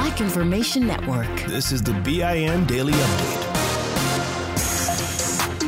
Black Information Network. This is the BIN Daily Update.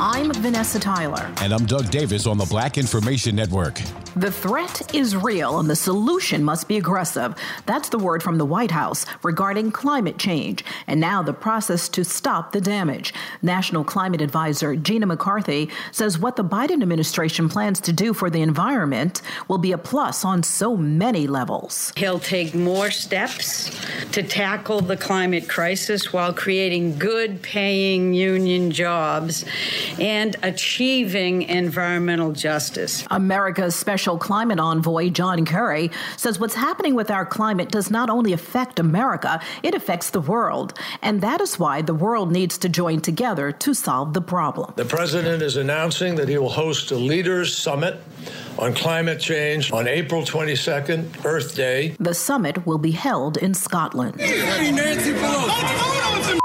I'm Vanessa Tyler. And I'm Doug Davis on the Black Information Network. The threat is real and the solution must be aggressive. That's the word from the White House regarding climate change and now the process to stop the damage. National Climate Advisor Gina McCarthy says what the Biden administration plans to do for the environment will be a plus on so many levels. He'll take more steps to tackle the climate crisis while creating good paying union jobs and achieving environmental justice. America's special Special Climate Envoy John Kerry says what's happening with our climate does not only affect America, it affects the world. And that is why the world needs to join together to solve the problem. The president is announcing that he will host a leaders summit on climate change on April 22nd, Earth Day. The summit will be held in Scotland. Hey, Nancy Pelosi.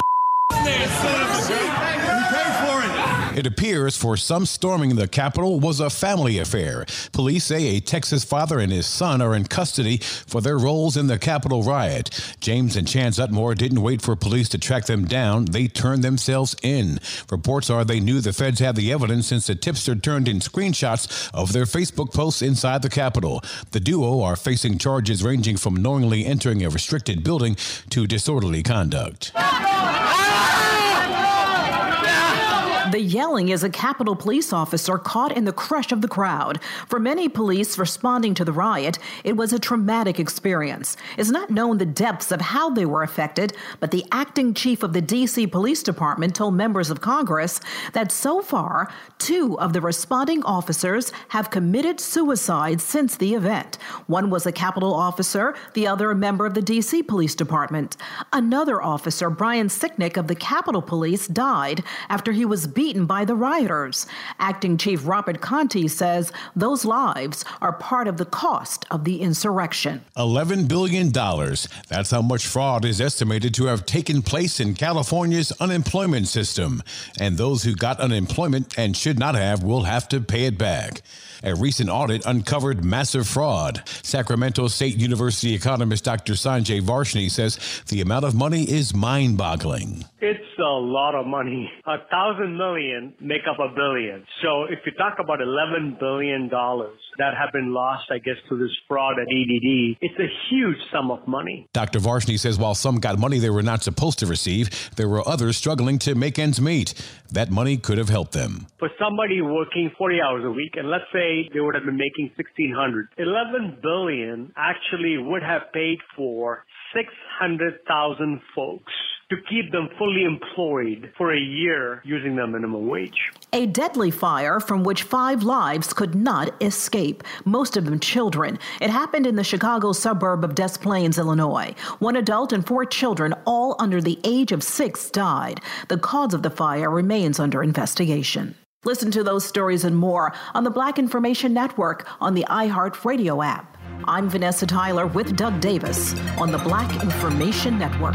It appears for some storming the Capitol was a family affair. Police say a Texas father and his son are in custody for their roles in the Capitol riot. James and Chance Uptmore didn't wait for police to track them down, they turned themselves in. Reports are they knew the feds had the evidence since the tipster turned in screenshots of their Facebook posts inside the Capitol. The duo are facing charges ranging from knowingly entering a restricted building to disorderly conduct. The yelling is a Capitol police officer caught in the crush of the crowd. For many police responding to the riot, it was a traumatic experience. It's not known the depths of how they were affected, but the acting chief of the D.C. Police Department told members of Congress that so far, two of the responding officers have committed suicide since the event. One was a Capitol officer, the other a member of the D.C. Police Department. Another officer, Brian Sicknick of the Capitol Police, died after he was beaten by the rioters. Acting Chief Robert Contee says those lives are part of the cost of the insurrection. $11 billion. That's how much fraud is estimated to have taken place in California's unemployment system. And those who got unemployment and should not have will have to pay it back. A recent audit uncovered massive fraud. Sacramento State University economist Dr. Sanjay Varshney says the amount of money is mind boggling. It's a lot of money. A thousand million make up a billion. So if you talk about $11 billion that have been lost, I guess, to this fraud at EDD, it's a huge sum of money. Dr. Varshney says while some got money they were not supposed to receive, there were others struggling to make ends meet. That money could have helped them. For somebody working 40 hours a week, and let's say they would have been making 1600 11 billion actually would have paid for 600,000 folks to keep them fully employed for a year using their minimum wage. A deadly fire from which five lives could not escape, most of them children. It happened in the Chicago suburb of Des Plaines, Illinois. One adult and four children, all under the age of six, died. The cause of the fire remains under investigation. Listen to those stories and more on the Black Information Network on the iHeartRadio app. I'm Vanessa Tyler with Doug Davis on the Black Information Network.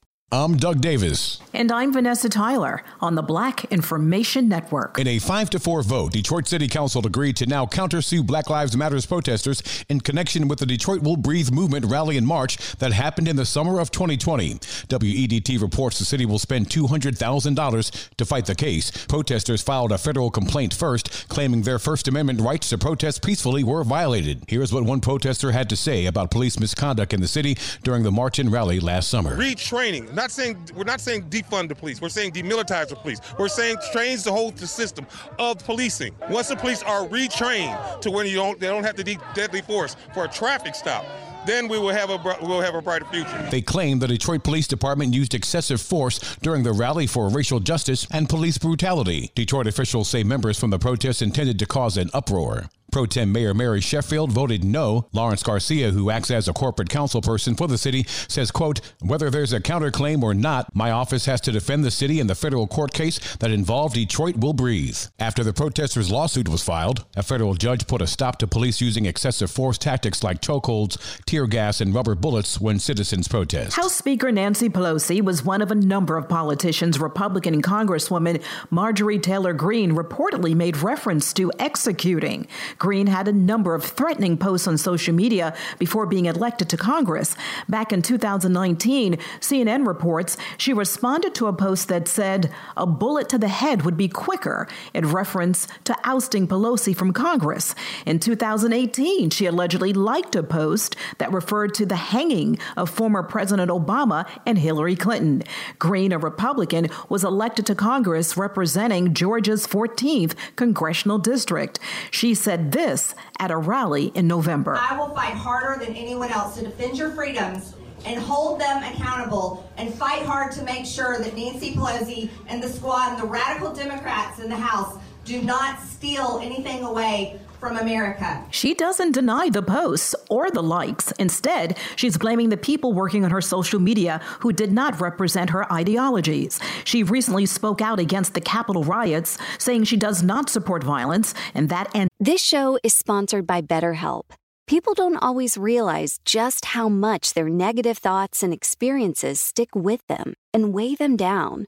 I'm Doug Davis. And I'm Vanessa Tyler on the Black Information Network. In a 5 to 4 vote, Detroit City Council agreed to now countersue Black Lives Matters protesters in connection with the Detroit Will Breathe movement rally in March that happened in the summer of 2020. WDET reports the city will spend $200,000 to fight the case. Protesters filed a federal complaint first, claiming their First Amendment rights to protest peacefully were violated. Here's what one protester had to say about police misconduct in the city during the march and rally last summer. Retraining not saying we're not saying defund the police. We're saying demilitarize the police. We're saying change the whole system of policing. Once the police are retrained to when you don't they don't have to de- deadly force for a traffic stop then we will have a we'll have a brighter future. They claim the Detroit Police Department used excessive force during the rally for racial justice and police brutality. Detroit officials say members from the protest intended to cause an uproar. Pro Tem Mayor Mary Sheffield voted no. Lawrence Garcia, who acts as a corporate council person for the city, says, quote, whether there's a counterclaim or not, my office has to defend the city in the federal court case that involved Detroit will breathe. After the protesters' lawsuit was filed, a federal judge put a stop to police using excessive force tactics like chokeholds, tear gas, and rubber bullets when citizens protest. House Speaker Nancy Pelosi was one of a number of politicians Republican Congresswoman Marjorie Taylor Greene reportedly made reference to executing. Greene had a number of threatening posts on social media before being elected to Congress. Back in 2019, CNN reports she responded to a post that said a bullet to the head would be quicker in reference to ousting Pelosi from Congress. In 2018, she allegedly liked a post that referred to the hanging of former President Obama and Hillary Clinton. Greene, a Republican, was elected to Congress representing Georgia's 14th congressional district. She this at a rally in November. I will fight harder than anyone else to defend your freedoms and hold them accountable and fight hard to make sure that Nancy Pelosi and the squad and the radical Democrats in the House do not steal anything away from America. She doesn't deny the posts or the likes. Instead, she's blaming the people working on her social media who did not represent her ideologies. She recently spoke out against the Capitol riots, saying she does not support violence and that end. This show is sponsored by BetterHelp. People don't always realize just how much their negative thoughts and experiences stick with them and weigh them down.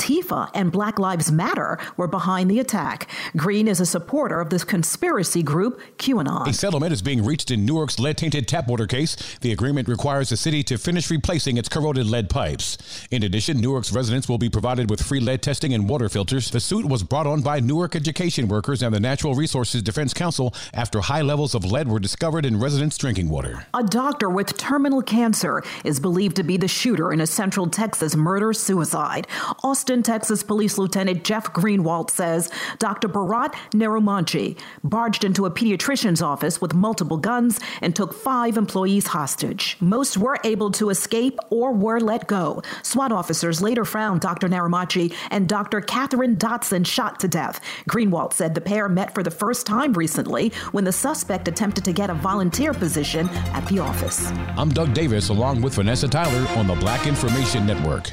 Antifa and Black Lives Matter were behind the attack. Greene is a supporter of this conspiracy group, QAnon. A settlement is being reached in Newark's lead tainted tap water case. The agreement requires the city to finish replacing its corroded lead pipes. In addition, Newark's residents will be provided with free lead testing and water filters. The suit was brought on by Newark education workers and the Natural Resources Defense Council after high levels of lead were discovered in residents' drinking water. A doctor with terminal cancer is believed to be the shooter in a Central Texas murder suicide. Austin Austin, Texas Police Lieutenant Jeff Greenwald says Dr. Bharat Narumanchi barged into a pediatrician's office with multiple guns and took five employees hostage. Most were able to escape or were let go. SWAT officers later found Dr. Narumanchi and Dr. Katherine Dodson shot to death. Greenwald said the pair met for the first time recently when the suspect attempted to get a volunteer position at the office. I'm Doug Davis along with Vanessa Tyler on the Black Information Network.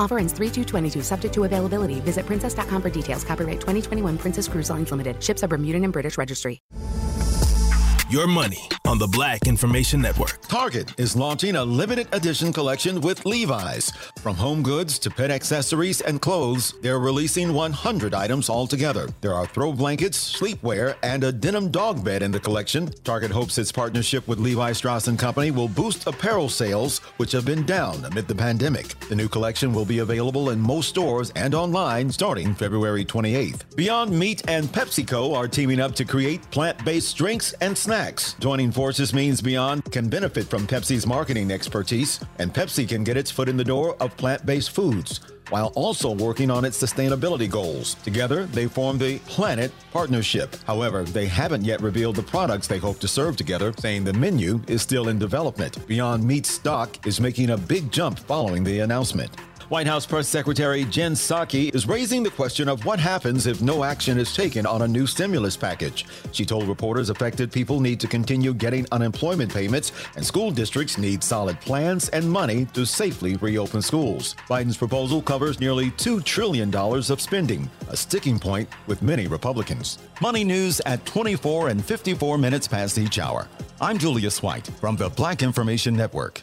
Offer ends 3-2-22, subject to availability. Visit princess.com for details. Copyright 2021 Princess Cruise Lines Limited. Ships are Bermudan and British Registry. Your money on the Black Information Network. Target is launching a limited edition collection with Levi's. From home goods to pet accessories and clothes, they're releasing 100 items altogether. There are throw blankets, sleepwear, and a denim dog bed in the collection. Target hopes its partnership with Levi Strauss & Company will boost apparel sales, which have been down amid the pandemic. The new collection will be available in most stores and online starting February 28th. Beyond Meat and PepsiCo are teaming up to create plant-based drinks and snacks. Joining forces means Beyond can benefit from Pepsi's marketing expertise, and Pepsi can get its foot in the door of plant based foods while also working on its sustainability goals. Together, they form the Planet Partnership. However, they haven't yet revealed the products they hope to serve together, saying the menu is still in development. Beyond Meat stock is making a big jump following the announcement. White House Press Secretary Jen Psaki is raising the question of what happens if no action is taken on a new stimulus package. She told reporters affected people need to continue getting unemployment payments, and school districts need solid plans and money to safely reopen schools. Biden's proposal covers nearly $2 trillion of spending, a sticking point with many Republicans. Money news at 24 and 54 minutes past each hour. I'm Julius White from the Black Information Network.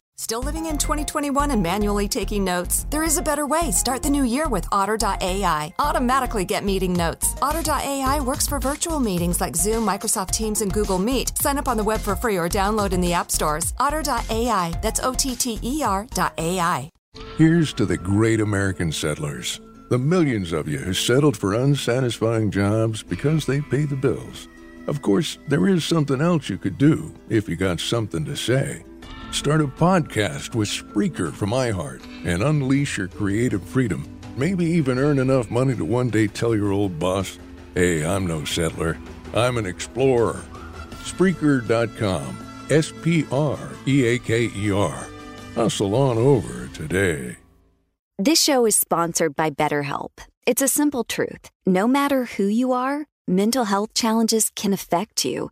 Still living in 2021 and manually taking notes? There is a better way. Start the new year with Otter.ai. Automatically get meeting notes. Otter.ai works for virtual meetings like Zoom, Microsoft Teams, and Google Meet. Sign up on the web for free or download in the app stores. Otter.ai. That's O T T E R.ai. Here's to the great American settlers, the millions of you who settled for unsatisfying jobs because they pay the bills. Of course, there is something else you could do if you got something to say. Start a podcast with Spreaker from iHeart and unleash your creative freedom. Maybe even earn enough money to one day tell your old boss, hey, I'm no settler, I'm an explorer. Spreaker.com. S P R E A K E R. Hustle on over today. This show is sponsored by BetterHelp. It's a simple truth. No matter who you are, mental health challenges can affect you